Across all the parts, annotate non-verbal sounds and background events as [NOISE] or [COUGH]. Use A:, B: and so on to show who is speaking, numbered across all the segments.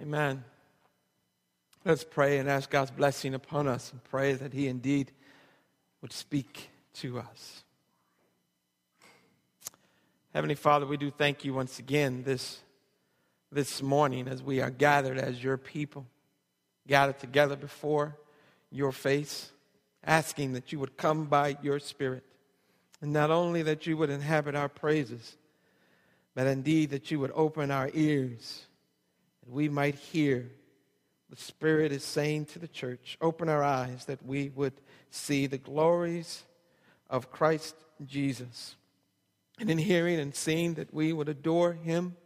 A: Amen. Let's pray and ask God's blessing upon us and pray that He indeed would speak to us. Heavenly Father, we do thank you once again this, this morning as we are gathered as your people, gathered together before your face, asking that you would come by your Spirit. And not only that you would inhabit our praises, but indeed that you would open our ears that we might hear the Spirit is saying to the church. Open our eyes that we would see the glories of Christ Jesus. And in hearing and seeing that we would adore him,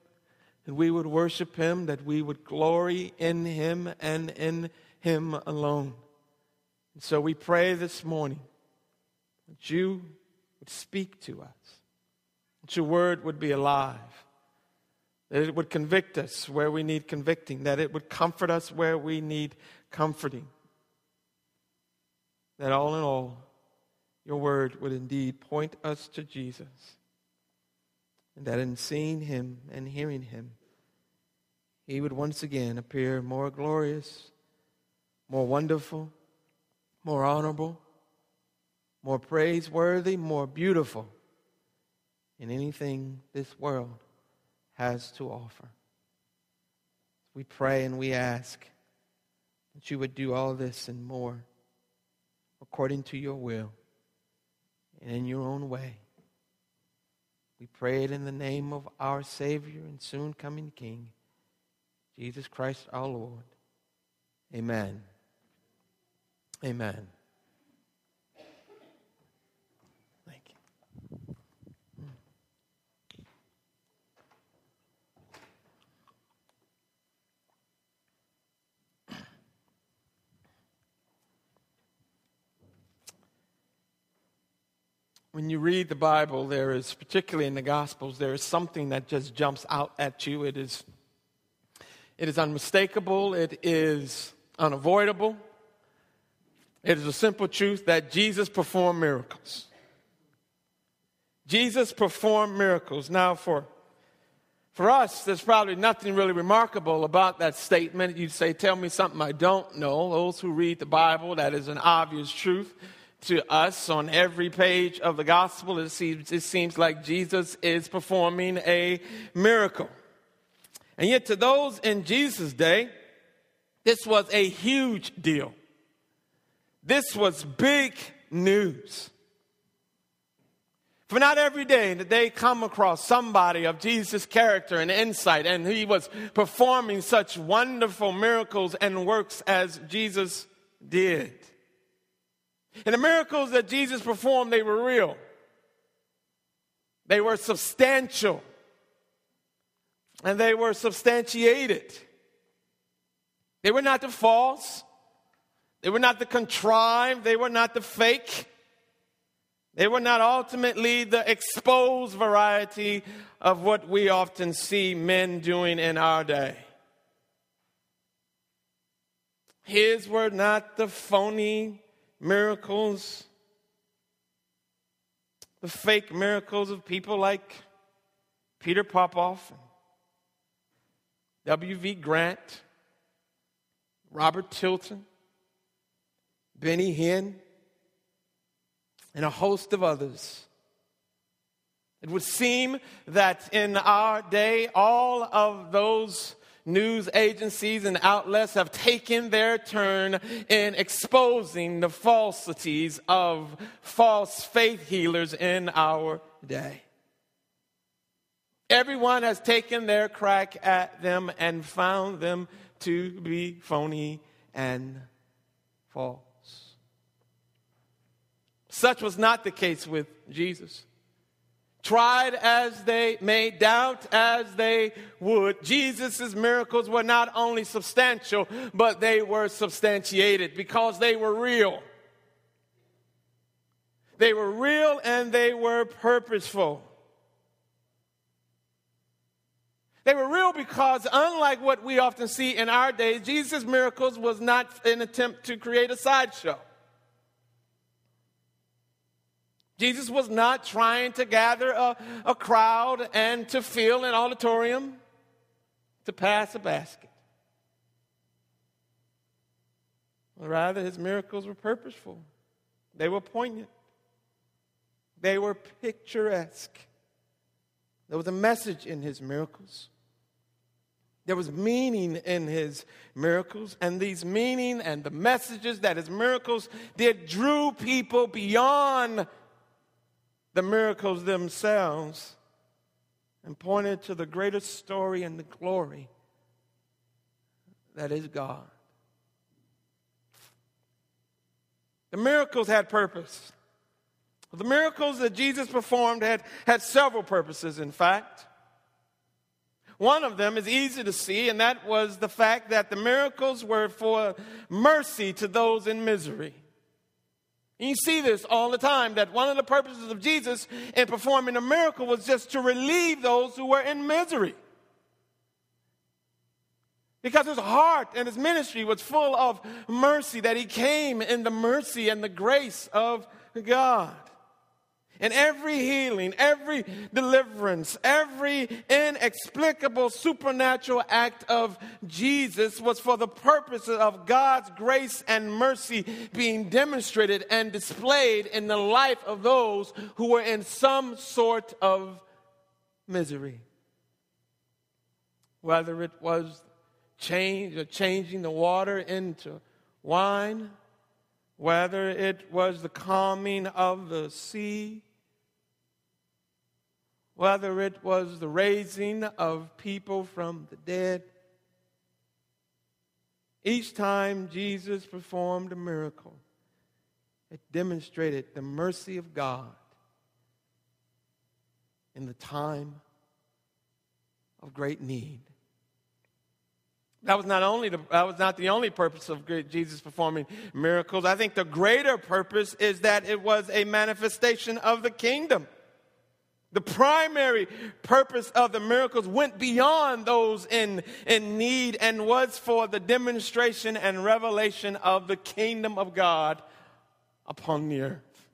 A: that we would worship him, that we would glory in him and in him alone. And so we pray this morning that you would speak to us, that your word would be alive that it would convict us where we need convicting, that it would comfort us where we need comforting. That all in all, your word would indeed point us to Jesus. And that in seeing him and hearing him, he would once again appear more glorious, more wonderful, more honorable, more praiseworthy, more beautiful in anything this world has to offer. We pray and we ask that you would do all this and more according to your will and in your own way. We pray it in the name of our Savior and soon coming King, Jesus Christ our Lord. Amen. Amen. When you read the Bible, there is, particularly in the Gospels, there is something that just jumps out at you. It is, it is unmistakable, it is unavoidable. It is a simple truth that Jesus performed miracles. Jesus performed miracles. Now, for, for us, there's probably nothing really remarkable about that statement. You'd say, Tell me something I don't know. Those who read the Bible, that is an obvious truth to us on every page of the gospel. It seems, it seems like Jesus is performing a miracle. And yet, to those in Jesus' day, this was a huge deal. This was big news. For not every day did they come across somebody of Jesus' character and insight, and he was performing such wonderful miracles and works as Jesus did. And the miracles that Jesus performed, they were real. They were substantial. And they were substantiated. They were not the false. They were not the contrived. They were not the fake. They were not ultimately the exposed variety of what we often see men doing in our day. His were not the phony miracles, the fake miracles of people like Peter Popoff, W.V. Grant, Robert Tilton, Benny Hinn, and a host of others. It would seem that in our day, all of those news agencies and outlets have taken their turn in exposing the falsities of false faith healers in our day. Everyone has taken their crack at them and found them to be phony and false. Such was not the case with Jesus. Tried as they may, doubt as they would, Jesus' miracles were not only substantial, but they were substantiated because they were real. They were real and they were purposeful. They were real because, unlike what we often see in our days, Jesus' miracles was not an attempt to create a sideshow. Jesus was not trying to gather a, a crowd and to fill an auditorium to pass a basket. Rather, his miracles were purposeful, they were poignant, they were picturesque. There was a message in his miracles. There was meaning in his miracles, and these meaning and the messages that his miracles did drew people beyond the miracles themselves and pointed to the greatest story and the glory that is God. The miracles had purpose. The miracles that Jesus performed had, had several purposes, in fact. One of them is easy to see, and that was the fact that the miracles were for mercy to those in misery. And you see this all the time that one of the purposes of Jesus in performing a miracle was just to relieve those who were in misery. Because his heart and his ministry was full of mercy, that he came in the mercy and the grace of God. And every healing, every deliverance, every inexplicable supernatural act of Jesus was for the purpose of God's grace and mercy being demonstrated and displayed in the life of those who were in some sort of misery. Whether it was change, or changing the water into wine, whether it was the calming of the sea, whether it was the raising of people from the dead. Each time Jesus performed a miracle, it demonstrated the mercy of God in the time of great need. That was not only the, that was not the only purpose of Jesus performing miracles. I think the greater purpose is that it was a manifestation of the kingdom. The primary purpose of the miracles went beyond those in, in need and was for the demonstration and revelation of the kingdom of God upon the earth.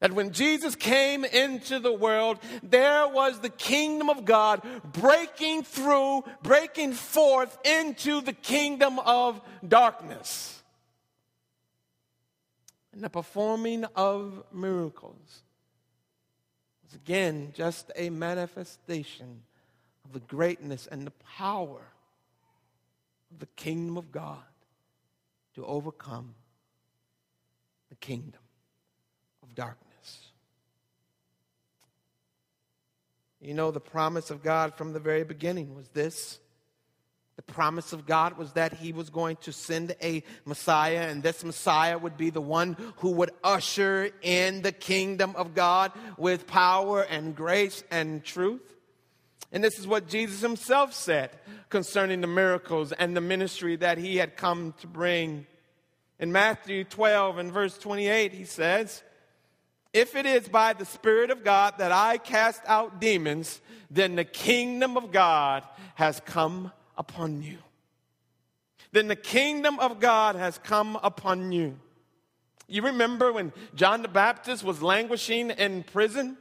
A: That when Jesus came into the world, there was the kingdom of God breaking through, breaking forth into the kingdom of darkness. And the performing of miracles again just a manifestation of the greatness and the power of the kingdom of God to overcome the kingdom of darkness. You know, the promise of God from the very beginning was this. The promise of God was that He was going to send a Messiah, and this Messiah would be the one who would usher in the kingdom of God with power and grace and truth. And this is what Jesus Himself said concerning the miracles and the ministry that He had come to bring. In Matthew 12 and verse 28, He says, if it is by the Spirit of God that I cast out demons, then the kingdom of God has come upon you. Then the kingdom of God has come upon you. You remember when John the Baptist was languishing in prison?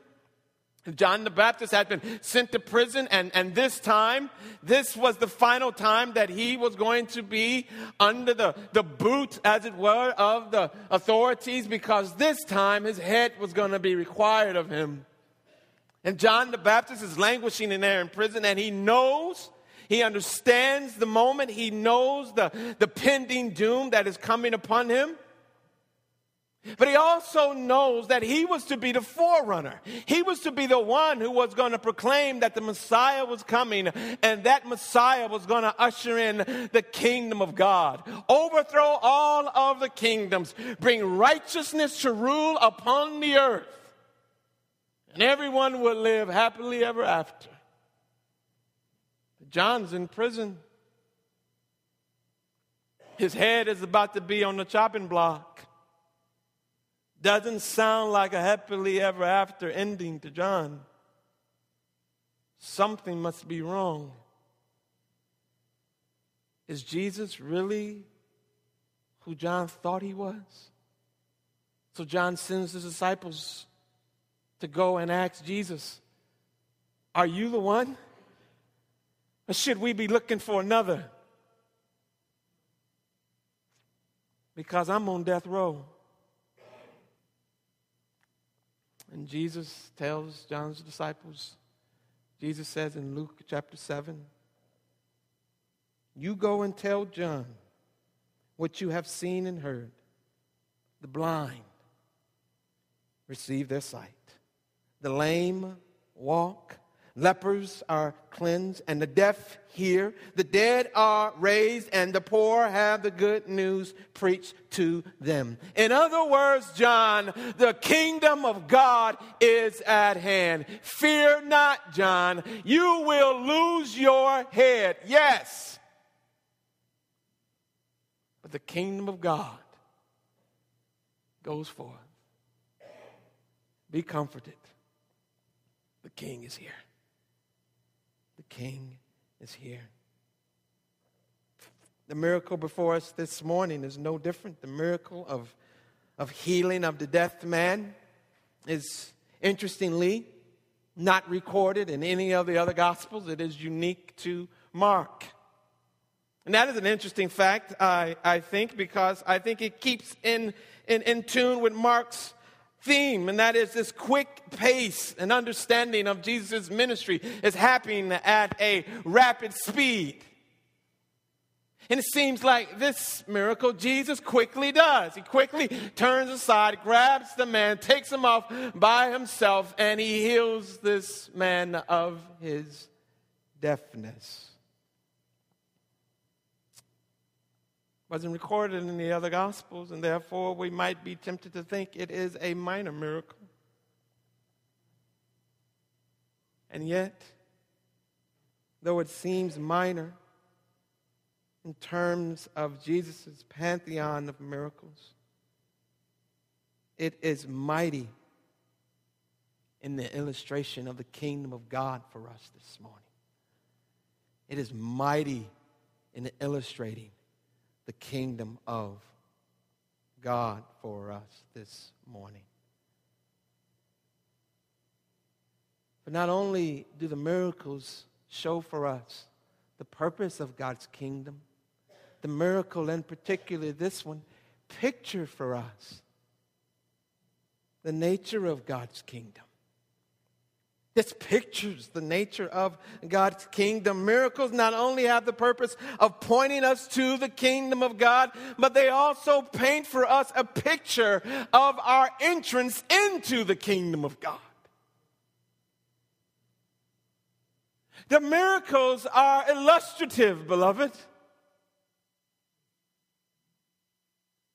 A: John the Baptist had been sent to prison, and, and this time, this was the final time that he was going to be under the, the boot, as it were, of the authorities, because this time his head was going to be required of him. And John the Baptist is languishing in there in prison, and he knows, he understands the moment, he knows the, the pending doom that is coming upon him. But he also knows that he was to be the forerunner. He was to be the one who was going to proclaim that the Messiah was coming and that Messiah was going to usher in the kingdom of God, overthrow all of the kingdoms, bring righteousness to rule upon the earth, and everyone will live happily ever after. John's in prison. His head is about to be on the chopping block. Doesn't sound like a happily ever after ending to John. Something must be wrong. Is Jesus really who John thought he was? So John sends his disciples to go and ask Jesus, Are you the one? Or should we be looking for another? because I'm on death row. And Jesus tells John's disciples, Jesus says in Luke chapter 7, You go and tell John what you have seen and heard. The blind receive their sight, the lame walk, lepers are cleansed, and the deaf hear, the dead are raised, and the poor have the good news preached to them. In other words, John, the kingdom of God is at hand. Fear not, John, you will lose your head. Yes. But the kingdom of God goes forth. Be comforted. The king is here. King is here. The miracle before us this morning is no different. The miracle of, of healing of the deaf man is interestingly not recorded in any of the other gospels. It is unique to Mark. And that is an interesting fact, I, I think, because I think it keeps in, in, in tune with Mark's theme, and that is this quick pace and understanding of Jesus' ministry is happening at a rapid speed. And it seems like this miracle Jesus quickly does. He quickly turns aside, grabs the man, takes him off by himself, and he heals this man of his deafness. Wasn't recorded in the other Gospels, and therefore we might be tempted to think it is a minor miracle. And yet, though it seems minor in terms of Jesus' pantheon of miracles, it is mighty in the illustration of the kingdom of God for us this morning. It is mighty in illustrating the kingdom of God for us this morning. But not only do the miracles show for us the purpose of God's kingdom, the miracle in particular, this one, picture for us the nature of God's kingdom. This pictures the nature of God's kingdom. Miracles not only have the purpose of pointing us to the kingdom of God, but they also paint for us a picture of our entrance into the kingdom of God. The miracles are illustrative, beloved.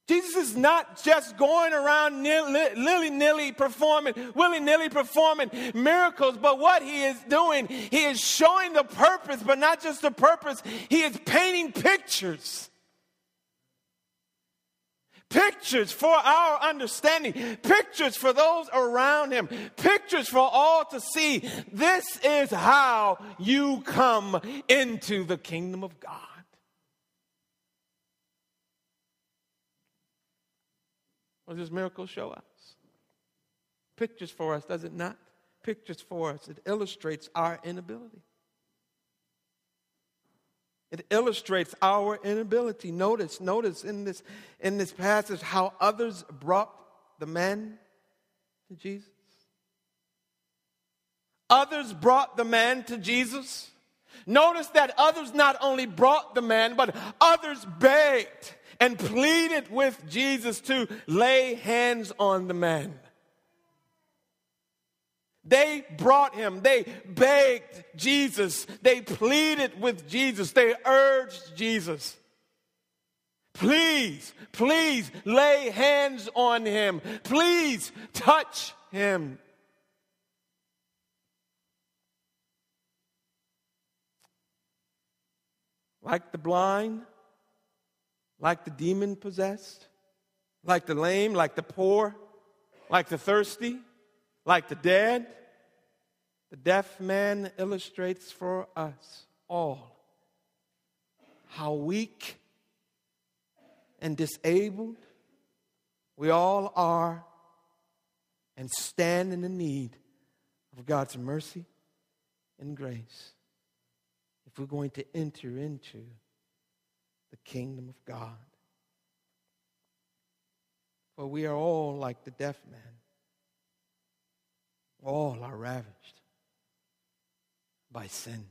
A: Jesus is not just going around nilly nilly performing, willy nilly performing miracles, but what he is doing, he is showing the purpose, but not just the purpose, he is painting pictures. Pictures for our understanding, pictures for those around him, pictures for all to see. This is how you come into the kingdom of God. What does this miracle show us? Pictures for us, does it not? Pictures for us. It illustrates our inability. It illustrates our inability. Notice, notice in this, in this passage how others brought the man to Jesus. Others brought the man to Jesus. Notice that others not only brought the man, but others begged and pleaded with Jesus to lay hands on the man. They brought him, they begged Jesus, they pleaded with Jesus, they urged Jesus. Please, please lay hands on him. Please touch him. Like the blind, like the demon possessed, like the lame, like the poor, like the thirsty, like the dead. The deaf man illustrates for us all how weak and disabled we all are and stand in the need of God's mercy and grace if we're going to enter into the kingdom of God. For we are all like the deaf man. All are ravaged by sin.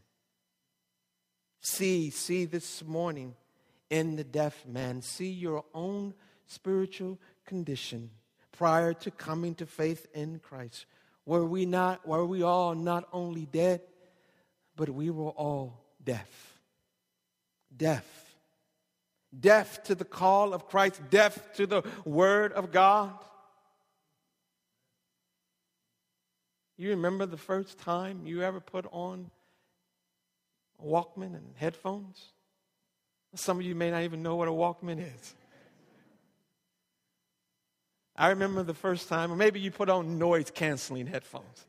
A: See, see this morning in the deaf man, see your own spiritual condition prior to coming to faith in Christ. Were we not, were we all not only dead, but we were all deaf. Deaf. Deaf to the call of Christ, deaf to the word of God. You remember the first time you ever put on a Walkman and headphones? Some of you may not even know what a Walkman is. I remember the first time, or maybe you put on noise canceling headphones.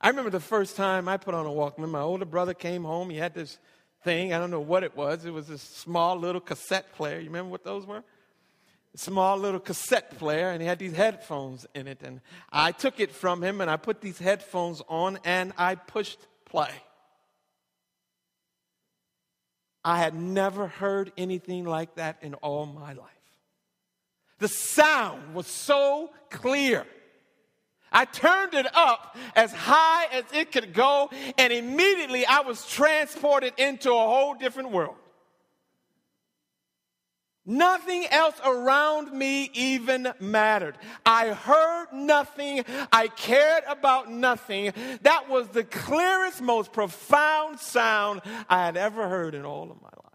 A: I remember the first time I put on a Walkman. My older brother came home. He had this thing. I don't know what it was. It was a small little cassette player. You remember what those were? A small little cassette player, and he had these headphones in it. And I took it from him, and I put these headphones on, and I pushed play. I had never heard anything like that in all my life. The sound was so clear. I turned it up as high as it could go, and immediately I was transported into a whole different world. Nothing else around me even mattered. I heard nothing. I cared about nothing. That was the clearest, most profound sound I had ever heard in all of my life.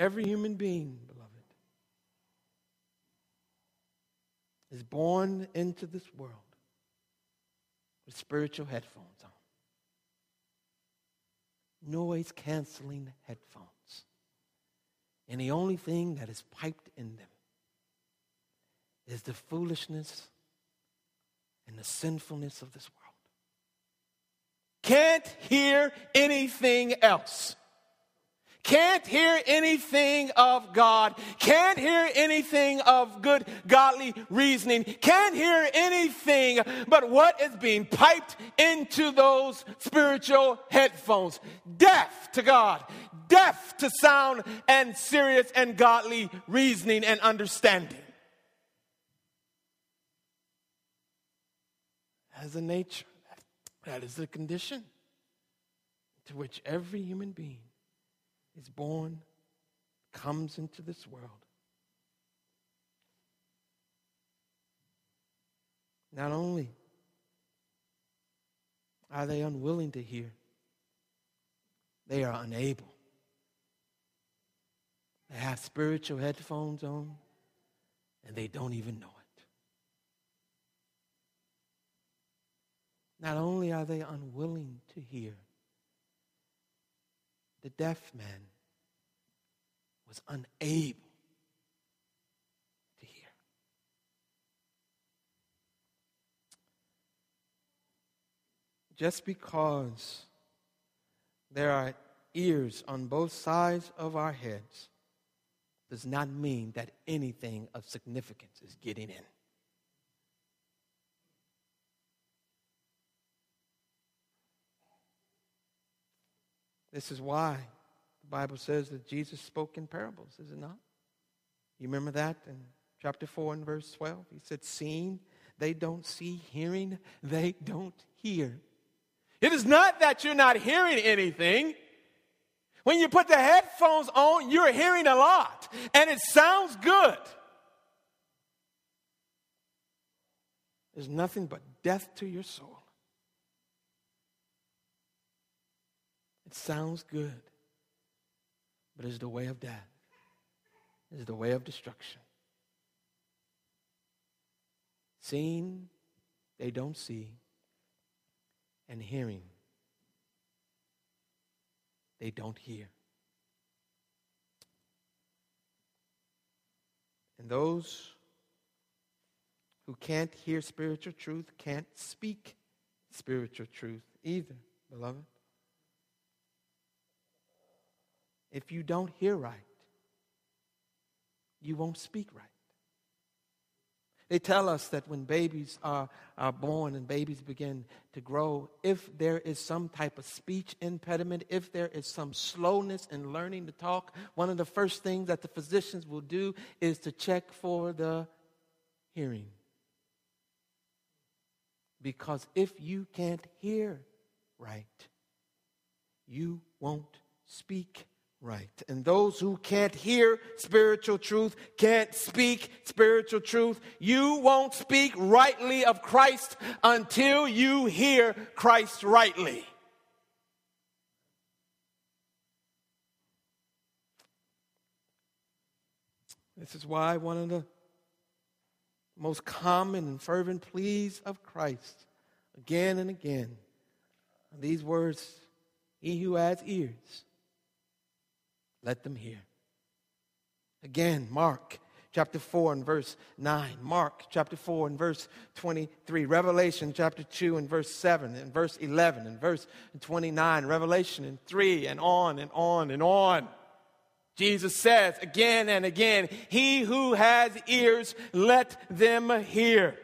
A: Every human being, beloved, is born into this world with spiritual headphones on, noise canceling headphones. And the only thing that is piped in them is the foolishness and the sinfulness of this world. Can't hear anything else. Can't hear anything of God. Can't hear anything of good, godly reasoning. Can't hear anything but what is being piped into those spiritual headphones. Deaf to God, deaf to sound and serious and godly reasoning and understanding. As a nature, that is the condition to which every human being is born, comes into this world. Not only are they unwilling to hear, they are unable. They have spiritual headphones on and they don't even know it. Not only are they unwilling to hear, the deaf man was unable to hear. Just because there are ears on both sides of our heads does not mean that anything of significance is getting in. This is why the Bible says that Jesus spoke in parables, is it not? You remember that in chapter 4 and verse 12? He said, Seeing they don't see, hearing they don't hear. It is not that you're not hearing anything. When you put the headphones on, you're hearing a lot, and it sounds good. There's nothing but death to your soul. It sounds good, but it's the way of death, it's the way of destruction. Seeing, they don't see, and hearing, they don't hear. And those who can't hear spiritual truth can't speak spiritual truth either, beloved. If you don't hear right, you won't speak right. They tell us that when babies are, are born and babies begin to grow, if there is some type of speech impediment, if there is some slowness in learning to talk, one of the first things that the physicians will do is to check for the hearing. Because if you can't hear right, you won't speak right. And those who can't hear spiritual truth, can't speak spiritual truth, you won't speak rightly of Christ until you hear Christ rightly. This is why one of the most common and fervent pleas of Christ, again and again, these words He who has ears, let them hear. Again, Mark chapter 4 and verse 9. Mark chapter 4 and verse 23. Revelation chapter 2 and verse 7 and verse 11 and verse 29. Revelation in 3 and on and on and on. Jesus says again and again, He who has ears, let them hear.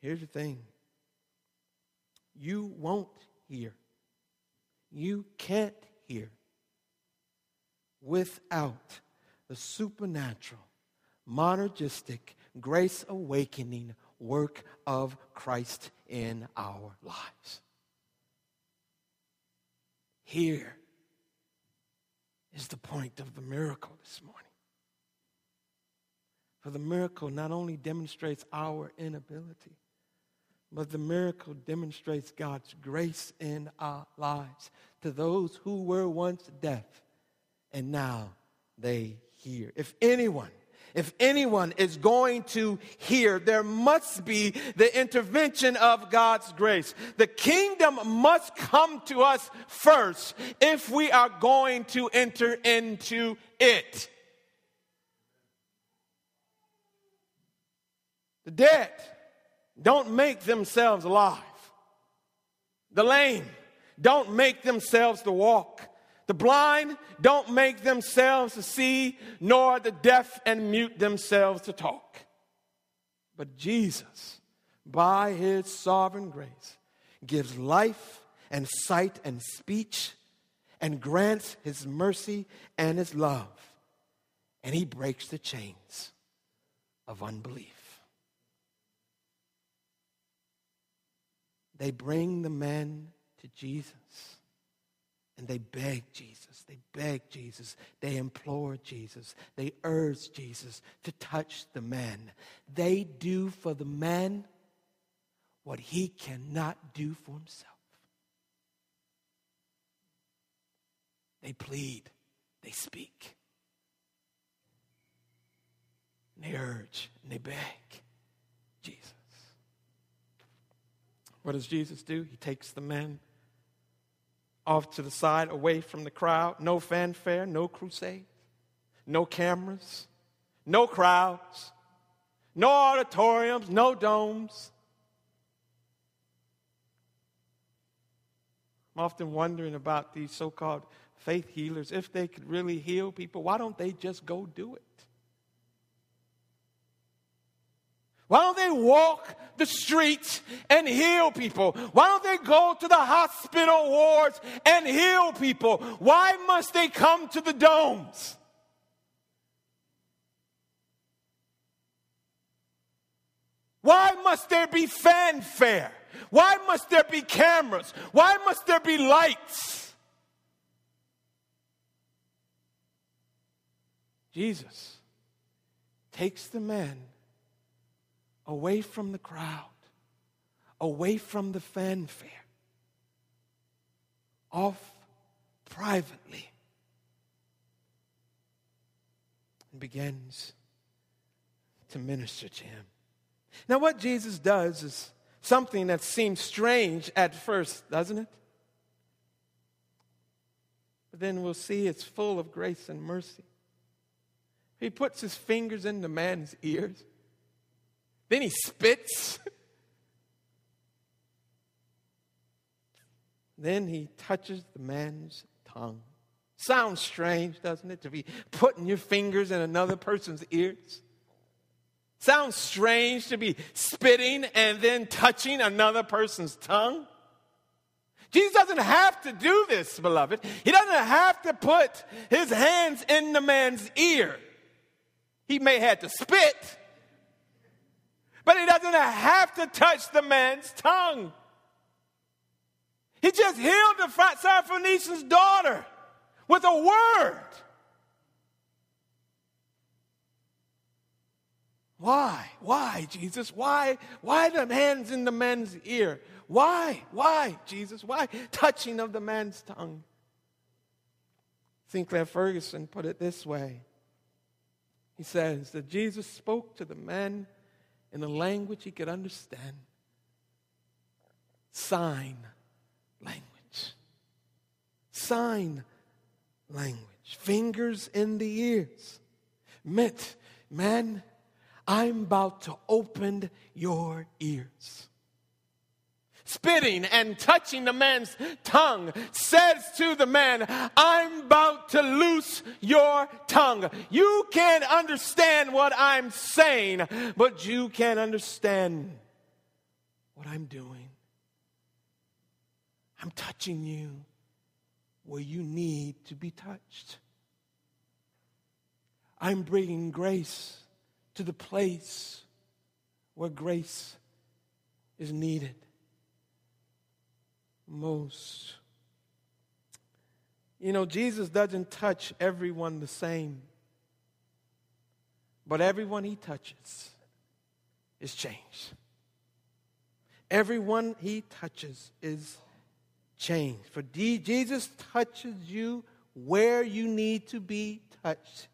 A: Here's the thing you won't hear you can't hear without the supernatural, monergistic, grace awakening work of Christ in our lives. Here is the point of the miracle this morning. For the miracle not only demonstrates our inability, but the miracle demonstrates God's grace in our lives to those who were once deaf and now they hear. If anyone, if anyone is going to hear, there must be the intervention of God's grace. The kingdom must come to us first if we are going to enter into it. The dead don't make themselves alive. The lame don't make themselves to walk. The blind don't make themselves to see, nor the deaf and mute themselves to talk. But Jesus, by his sovereign grace, gives life and sight and speech and grants his mercy and his love. And he breaks the chains of unbelief. They bring the men to Jesus and they beg Jesus. They beg Jesus. They implore Jesus. They urge Jesus to touch the man. They do for the man what he cannot do for himself. They plead, they speak, and they urge, and they beg Jesus. What does Jesus do? He takes the men off to the side, away from the crowd. No fanfare, no crusade, no cameras, no crowds, no auditoriums, no domes. I'm often wondering about these so called faith healers. If they could really heal people, why don't they just go do it? Why don't they walk the streets and heal people? Why don't they go to the hospital wards and heal people? Why must they come to the domes? Why must there be fanfare? Why must there be cameras? Why must there be lights? Jesus takes the man away from the crowd, away from the fanfare, off privately, and begins to minister to him. Now, what Jesus does is something that seems strange at first, doesn't it? But then we'll see it's full of grace and mercy. He puts his fingers in the man's ears. Then he spits. then he touches the man's tongue. Sounds strange, doesn't it, to be putting your fingers in another person's ears? Sounds strange to be spitting and then touching another person's tongue? Jesus doesn't have to do this, beloved. He doesn't have to put his hands in the man's ear. He may have to spit, but he doesn't have to touch the man's tongue. He just healed the Syrophoenician's daughter with a word. Why? Why, Jesus? Why? Why the hands in the man's ear? Why? Why, Jesus? Why? Touching of the man's tongue. Sinclair Ferguson put it this way. He says that Jesus spoke to the man in a language he could understand. Sign language. Sign language. Fingers in the ears. Meant, man, I'm about to open your ears spitting and touching the man's tongue, says to the man, I'm about to loose your tongue. You can't understand what I'm saying, but you can understand what I'm doing. I'm touching you where you need to be touched. I'm bringing grace to the place where grace is needed most. You know, Jesus doesn't touch everyone the same, but everyone he touches is changed. Everyone he touches is changed. For Jesus touches you where you need to be touched.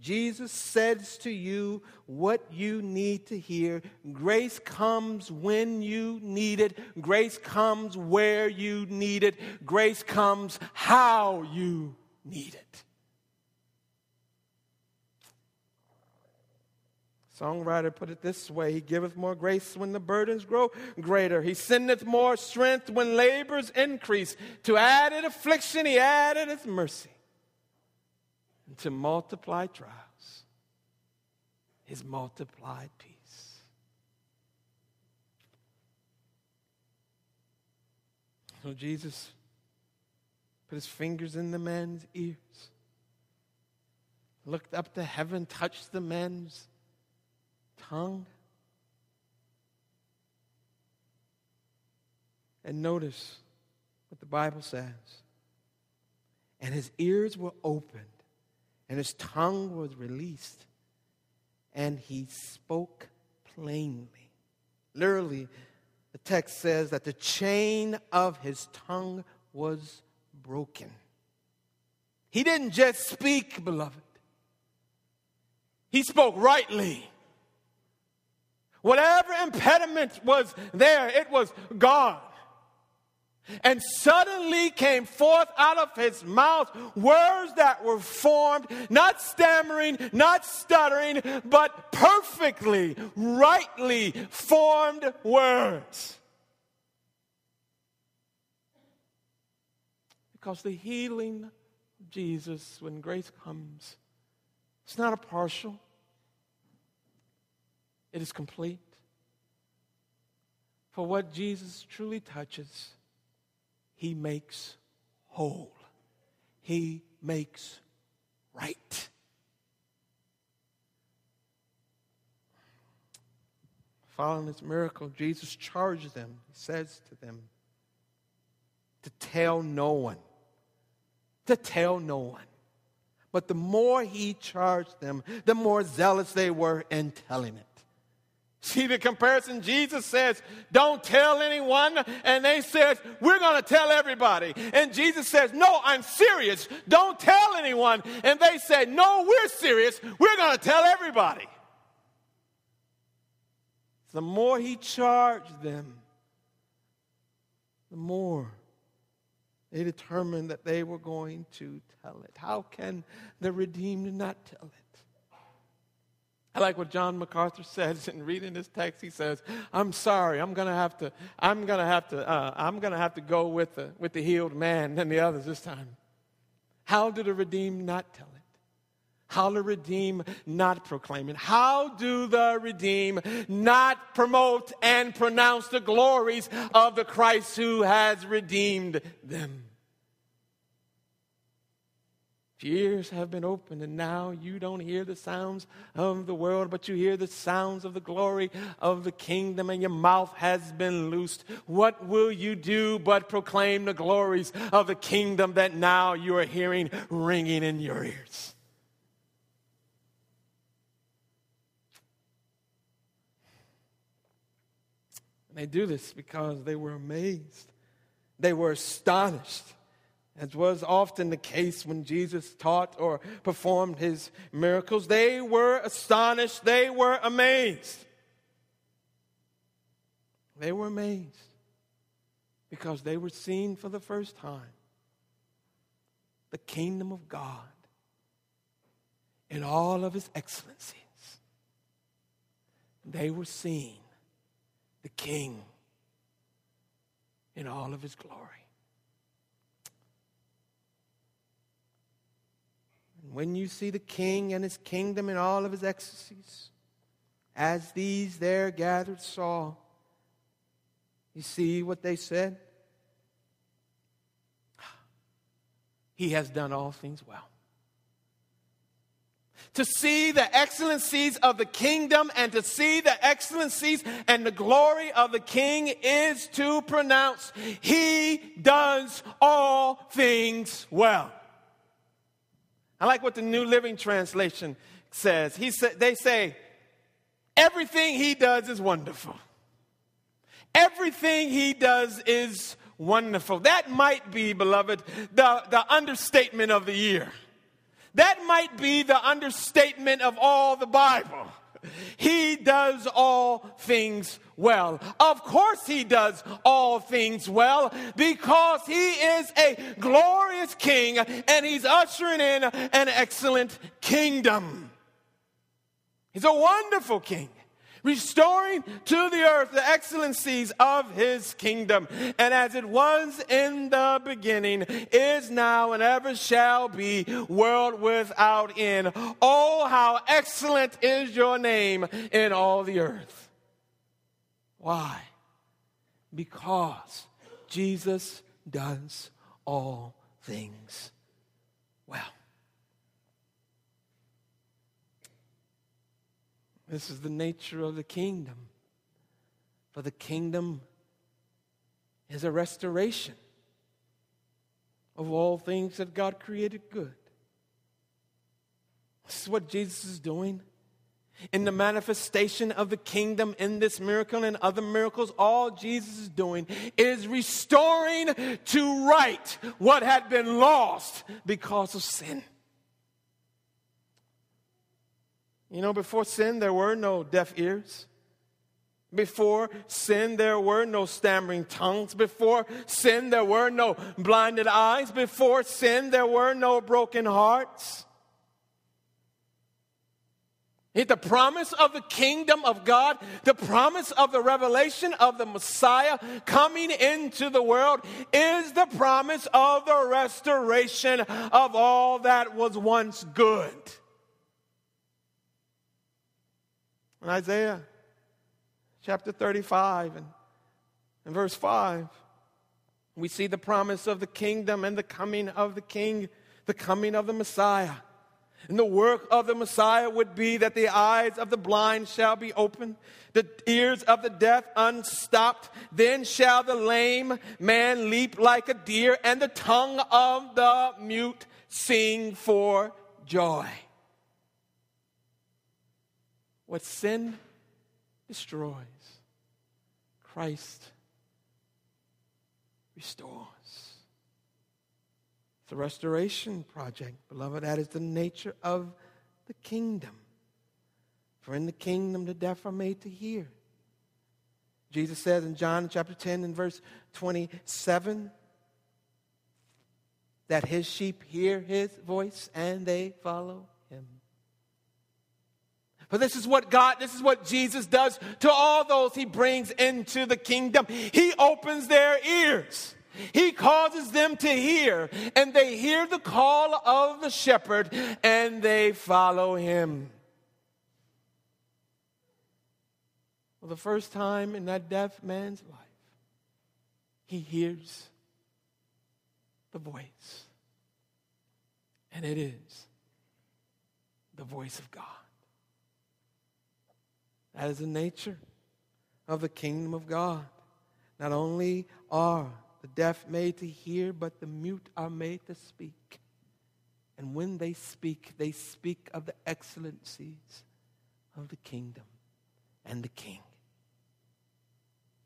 A: Jesus says to you what you need to hear. Grace comes when you need it. Grace comes where you need it. Grace comes how you need it. Songwriter put it this way He giveth more grace when the burdens grow greater. He sendeth more strength when labors increase. To added affliction, He added His mercy and to multiply trials is multiplied peace. So Jesus put his fingers in the man's ears, looked up to heaven, touched the man's tongue. And notice what the Bible says. And his ears were opened and his tongue was released, and he spoke plainly. Literally, the text says that the chain of his tongue was broken. He didn't just speak, beloved, he spoke rightly. Whatever impediment was there, it was gone. And suddenly came forth out of his mouth words that were formed, not stammering, not stuttering, but perfectly, rightly formed words. Because the healing of Jesus, when grace comes, it's not a partial, it is complete. For what Jesus truly touches, he makes whole. He makes right. Following this miracle, Jesus charged them. He says to them to tell no one. To tell no one. But the more he charged them, the more zealous they were in telling it. See the comparison? Jesus says, Don't tell anyone. And they said, We're going to tell everybody. And Jesus says, No, I'm serious. Don't tell anyone. And they said, No, we're serious. We're going to tell everybody. The more he charged them, the more they determined that they were going to tell it. How can the redeemed not tell it? I like what John MacArthur [LAUGHS] says in reading this text. He says, "I'm sorry. I'm gonna have to. I'm gonna have to. Uh, I'm gonna have to go with the with the healed man than the others this time." How do the redeemed not tell it? How the redeemed not proclaim it. How do the redeemed not promote and pronounce the glories of the Christ who has redeemed them? Ears have been opened, and now you don't hear the sounds of the world, but you hear the sounds of the glory of the kingdom, and your mouth has been loosed. What will you do but proclaim the glories of the kingdom that now you are hearing ringing in your ears? And they do this because they were amazed, they were astonished as was often the case when Jesus taught or performed his miracles. They were astonished, they were amazed. They were amazed because they were seeing for the first time the kingdom of God in all of its excellencies. They were seeing the king in all of his glory. When you see the king and his kingdom in all of his ecstasies, as these there gathered saw, you see what they said? [SIGHS] He has done all things well. To see the excellencies of the kingdom and to see the excellencies and the glory of the king is to pronounce, He does all things well. I like what the New Living Translation says. He sa- they say, everything he does is wonderful. Everything he does is wonderful. That might be, beloved, the, the understatement of the year. That might be the understatement of all the Bible. He does all things well. Of course, He does all things well because He is a glorious King and He's ushering in an excellent kingdom. He's a wonderful King restoring to the earth the excellencies of his kingdom. And as it was in the beginning, is now, and ever shall be, world without end. Oh, how excellent is your name in all the earth. Why? Because Jesus does all things well. This is the nature of the kingdom. For the kingdom is a restoration of all things that God created good. This is what Jesus is doing. In the manifestation of the kingdom in this miracle and other miracles, all Jesus is doing is restoring to right what had been lost because of sin. You know, before sin, there were no deaf ears. Before sin, there were no stammering tongues. Before sin, there were no blinded eyes. Before sin, there were no broken hearts. The promise of the kingdom of God, the promise of the revelation of the Messiah coming into the world is the promise of the restoration of all that was once good. In Isaiah chapter 35 and, and verse 5, we see the promise of the kingdom and the coming of the king, the coming of the Messiah. And the work of the Messiah would be that the eyes of the blind shall be opened, the ears of the deaf unstopped. Then shall the lame man leap like a deer, and the tongue of the mute sing for joy. What sin destroys, Christ restores. It's a restoration project, beloved. That is the nature of the kingdom. For in the kingdom, the deaf are made to hear. Jesus says in John chapter 10 and verse 27 that his sheep hear his voice and they follow him. But this is what God, this is what Jesus does to all those he brings into the kingdom. He opens their ears. He causes them to hear, and they hear the call of the shepherd, and they follow him. For the first time in that deaf man's life, he hears the voice. And it is the voice of God. That is the nature of the kingdom of God. Not only are the deaf made to hear, but the mute are made to speak. And when they speak, they speak of the excellencies of the kingdom and the king.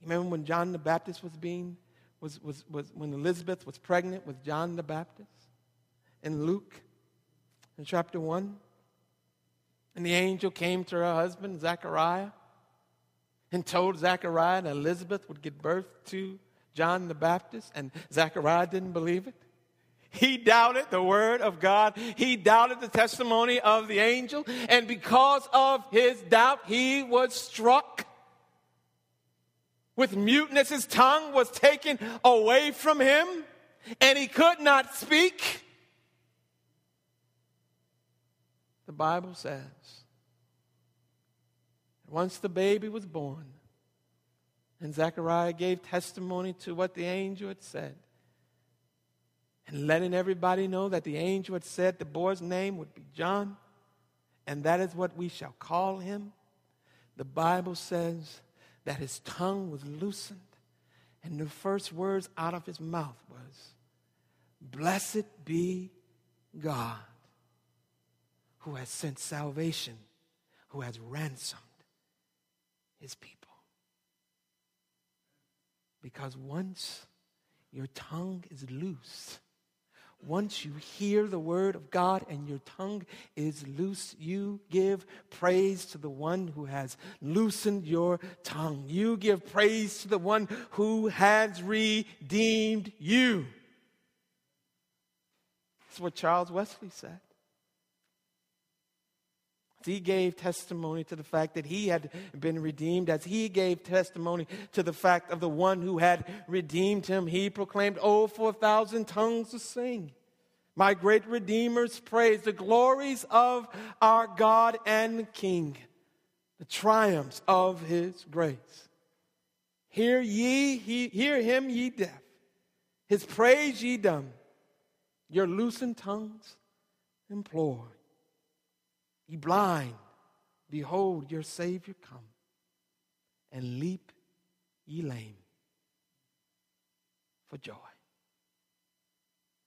A: You remember when John the Baptist was being, was, was, was when Elizabeth was pregnant with John the Baptist? In Luke, in chapter 1. And the angel came to her husband, Zechariah, and told Zechariah that Elizabeth would give birth to John the Baptist, and Zechariah didn't believe it. He doubted the word of God. He doubted the testimony of the angel. And because of his doubt, he was struck with muteness. His tongue was taken away from him, and he could not speak. The Bible says once the baby was born, and Zechariah gave testimony to what the angel had said, and letting everybody know that the angel had said the boy's name would be John, and that is what we shall call him. The Bible says that his tongue was loosened, and the first words out of his mouth was, Blessed be God who has sent salvation, who has ransomed his people. Because once your tongue is loose, once you hear the word of God and your tongue is loose, you give praise to the one who has loosened your tongue. You give praise to the one who has redeemed you. That's what Charles Wesley said. He gave testimony to the fact that he had been redeemed, as he gave testimony to the fact of the one who had redeemed him. He proclaimed, Oh, for a thousand tongues to sing. My great Redeemer's praise, the glories of our God and King, the triumphs of his grace. Hear ye, he, hear him, ye deaf, his praise ye dumb, your loosened tongues implore. Ye blind, behold, your Savior come. And leap, ye lame, for joy.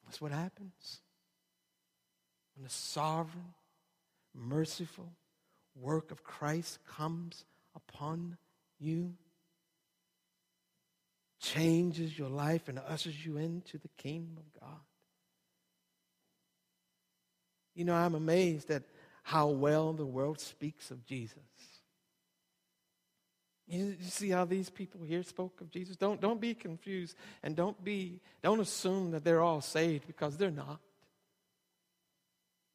A: That's what happens when the sovereign, merciful work of Christ comes upon you, changes your life, and ushers you into the kingdom of God. You know, I'm amazed that how well the world speaks of Jesus. You, you see how these people here spoke of Jesus? Don't, don't be confused and don't be don't assume that they're all saved because they're not.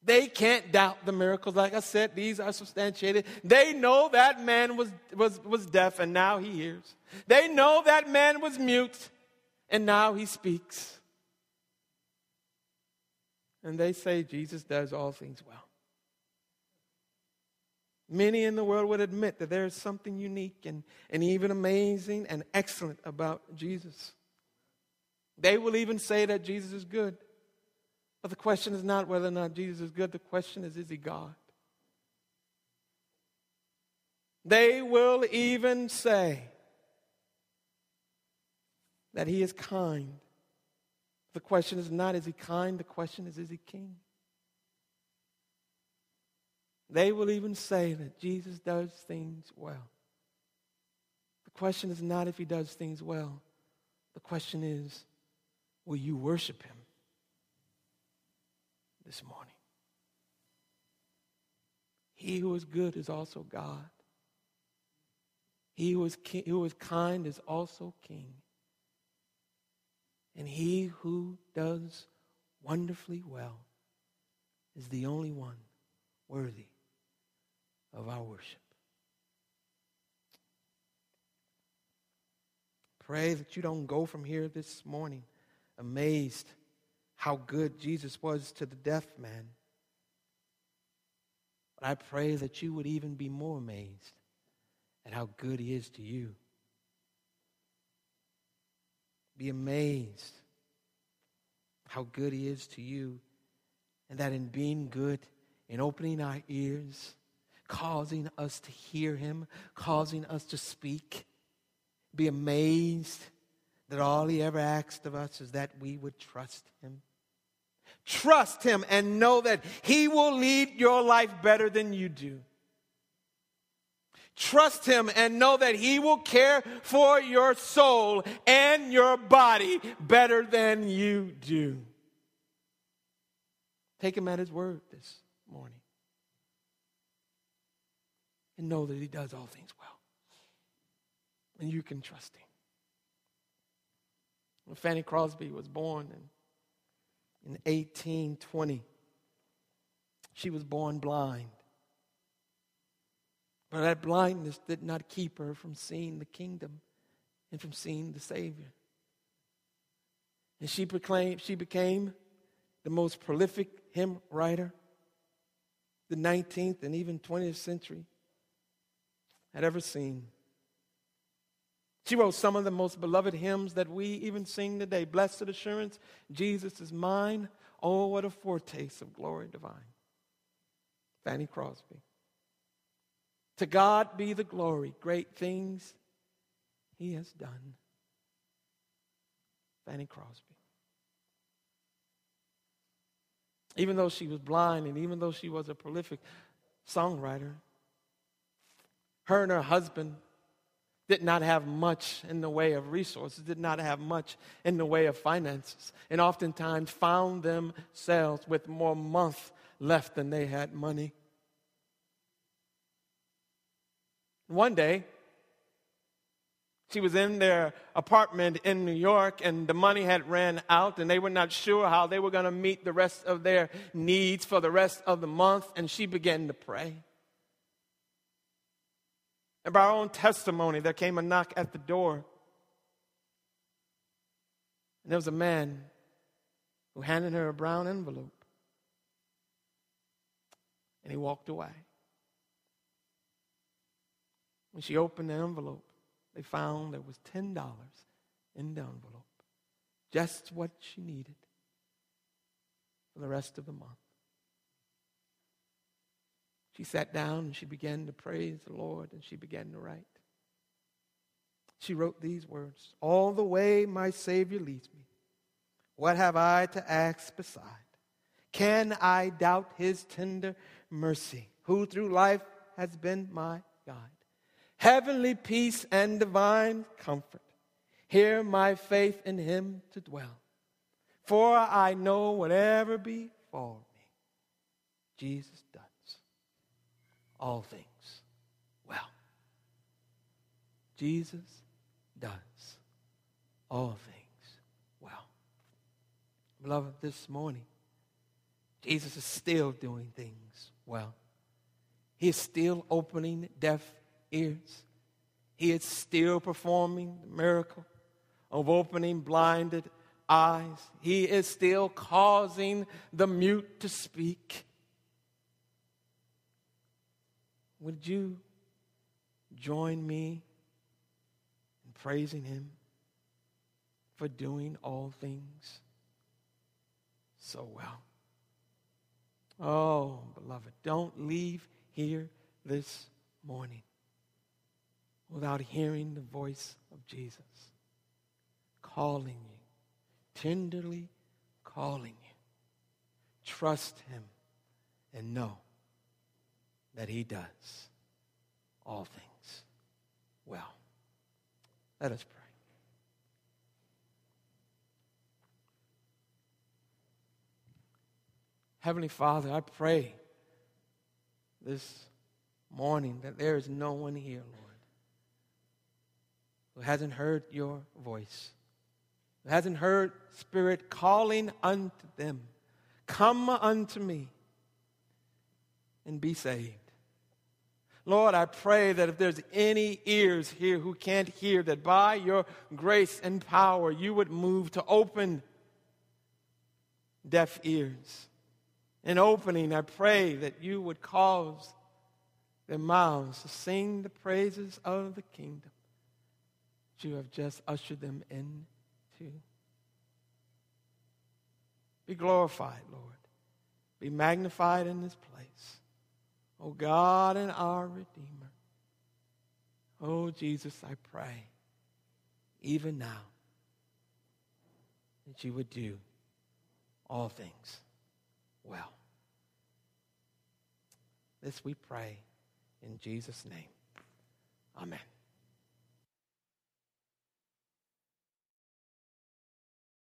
A: They can't doubt the miracles. Like I said, these are substantiated. They know that man was, was, was deaf and now he hears. They know that man was mute and now he speaks. And they say Jesus does all things well. Many in the world would admit that there is something unique and, and even amazing and excellent about Jesus. They will even say that Jesus is good. But the question is not whether or not Jesus is good, the question is, is he God? They will even say that he is kind. The question is not, is he kind? The question is, is he king? They will even say that Jesus does things well. The question is not if he does things well. The question is, will you worship him this morning? He who is good is also God. He who is, king, who is kind is also king. And he who does wonderfully well is the only one worthy of our worship. Pray that you don't go from here this morning amazed how good Jesus was to the deaf man. But I pray that you would even be more amazed at how good he is to you. Be amazed how good he is to you, and that in being good, in opening our ears, causing us to hear him, causing us to speak, be amazed that all he ever asked of us is that we would trust him. Trust him and know that he will lead your life better than you do. Trust him and know that he will care for your soul and your body better than you do. Take him at his word this morning. And know that he does all things well. And you can trust him. When Fanny Crosby was born in, in 1820, she was born blind. But that blindness did not keep her from seeing the kingdom and from seeing the Savior. And she proclaimed, she became the most prolific hymn writer the 19th and even 20th century had ever seen. She wrote some of the most beloved hymns that we even sing today. Blessed assurance, Jesus is mine. Oh, what a foretaste of glory divine. Fanny Crosby. To God be the glory, great things he has done. Fanny Crosby. Even though she was blind and even though she was a prolific songwriter, her and her husband did not have much in the way of resources, did not have much in the way of finances, and oftentimes found themselves with more month left than they had money. One day, she was in their apartment in New York, and the money had ran out, and they were not sure how they were going to meet the rest of their needs for the rest of the month. And she began to pray. And by our own testimony, there came a knock at the door. And there was a man who handed her a brown envelope. And he walked away. When she opened the envelope, they found there was $10 in the envelope, just what she needed for the rest of the month. She sat down and she began to praise the Lord and she began to write. She wrote these words All the way my Savior leads me, what have I to ask beside? Can I doubt his tender mercy, who through life has been my guide? Heavenly peace and divine comfort, here my faith in him to dwell. For I know whatever befall me, Jesus does all things well. Jesus does all things well. Beloved, this morning, Jesus is still doing things well. He is still opening deaf ears. He is still performing the miracle of opening blinded eyes. He is still causing the mute to speak. Would you join me in praising Him for doing all things so well? Oh, beloved, don't leave here this morning without hearing the voice of Jesus calling you, tenderly calling you. Trust Him and know that he does all things well. Let us pray. Heavenly Father, I pray this morning that there is no one here, Lord, who hasn't heard your voice, who hasn't heard Spirit calling unto them, Come unto me and be saved. Lord, I pray that if there's any ears here who can't hear, that by your grace and power you would move to open deaf ears. In opening, I pray that you would cause their mouths to sing the praises of the kingdom that you have just ushered them into. Be glorified, Lord. Be magnified in this place. O oh God and our Redeemer. Oh Jesus, I pray, even now, that you would do all things well. This we pray in Jesus' name. Amen.